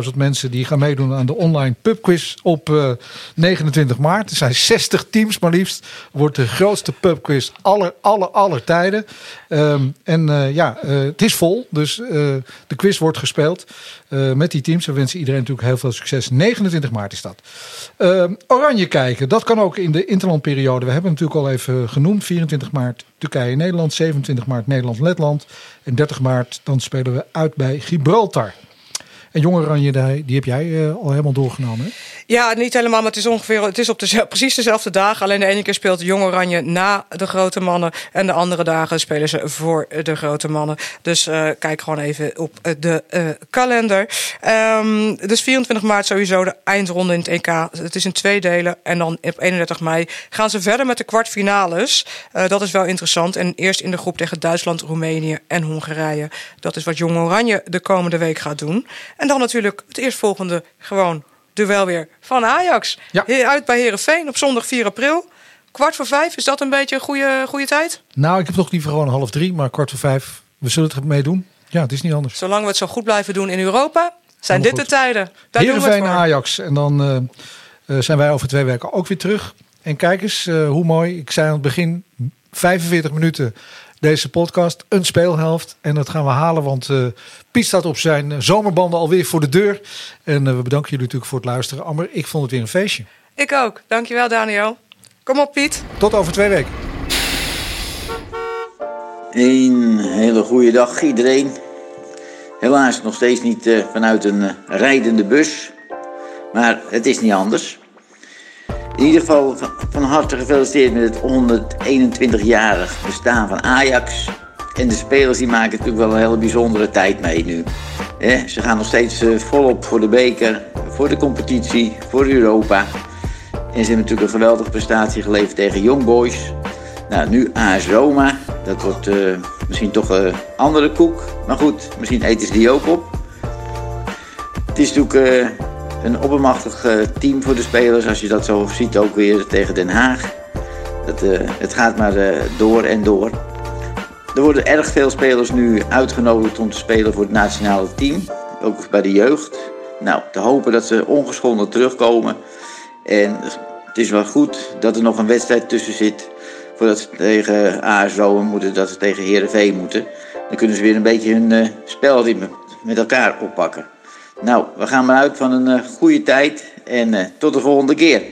35.000 mensen die gaan meedoen aan de online pubquiz op eh, 29 maart. Er zijn 60 teams maar liefst. Wordt de grootste pubquiz aller, aller, aller tijden. Ehm, en eh, ja, eh, het is vol. Dus eh, de quiz wordt gespeeld met die teams. We wensen iedereen natuurlijk heel veel succes. 29 maart is dat. Ehm, oranje kijken, dat kan ook in de interlandperiode. We hebben het natuurlijk al even genoemd. 24 maart Turkije-Nederland, 27 maart Nederland-Letland. En 30 maart dan spelen we uit bij Gibraltar. En Jong Oranje, die heb jij eh, al helemaal doorgenomen. Ja, niet helemaal, maar het is ongeveer het is op de, precies dezelfde dagen. Alleen de ene keer speelt Jong Oranje na de grote mannen. En de andere dagen spelen ze voor de grote mannen. Dus eh, kijk gewoon even op eh, de kalender. Ehm, dus 24 maart sowieso de eindronde in het EK. Het is in twee delen. En dan op 31 mei gaan ze verder met de kwartfinales. Eh, dat is wel interessant. En eerst in de groep tegen Duitsland, Roemenië en Hongarije. Dat is wat Jong Oranje de komende week gaat doen. En dan natuurlijk het eerstvolgende gewoon duel weer van Ajax. He- Uit bij Herenveen op zondag 4 april. Kwart voor vijf, is dat een beetje een goede, goede tijd? Nou, ik heb toch liever gewoon half drie, maar kwart voor vijf. We zullen het meedoen. Ja, het is niet anders. Zolang we het zo goed blijven doen in Europa, zijn dit de tijden. Daar Heerenveen. Ajax. En dan eh, eh, zijn wij over twee weken ook weer terug. En kijk eens eh, hoe mooi. Ik zei aan het begin, 45 minuten deze podcast. Een speelhelft. En dat gaan we halen, want eh, Piet staat op zijn eh, zomerbanden alweer voor de deur. En eh, we bedanken jullie natuurlijk voor het luisteren. Amber, ik vond het weer een feestje. Ik ook. Dankjewel, Daniel. Kom op, Piet. Tot over twee weken. Een hele goede dag iedereen. Helaas nog steeds niet vanuit een rijdende bus. Maar het is niet anders. In ieder geval van, harte gefeliciteerd met het 121-jarig bestaan van Ajax. En de spelers die maken natuurlijk wel een hele bijzondere tijd mee nu. Ze gaan nog steeds eh, volop voor de beker, voor de competitie, voor Europa. En ze hebben natuurlijk een geweldige prestatie geleverd tegen Young Boys. Nou, nu AS Roma. Dat wordt eh, misschien toch een andere koek. Maar goed, misschien eten ze die ook op. Het is natuurlijk eh, een oppermachtig eh, team voor de spelers. Als je dat zo ziet ook weer tegen Den Haag. Dat, eh, het gaat maar eh, door en door. Er worden erg veel spelers nu uitgenodigd om te spelen voor het nationale team. Ook bij de jeugd. Nou, te hopen dat ze ongeschonden terugkomen. En het is wel goed dat er nog een wedstrijd tussen zit. Voordat ze tegen AS Roma moeten, dat ze tegen Heerenveen moeten. Dan kunnen ze weer een beetje hun eh, spelritme met elkaar oppakken. Nou, we gaan maar uit van een eh, goede tijd. En eh, tot de volgende keer.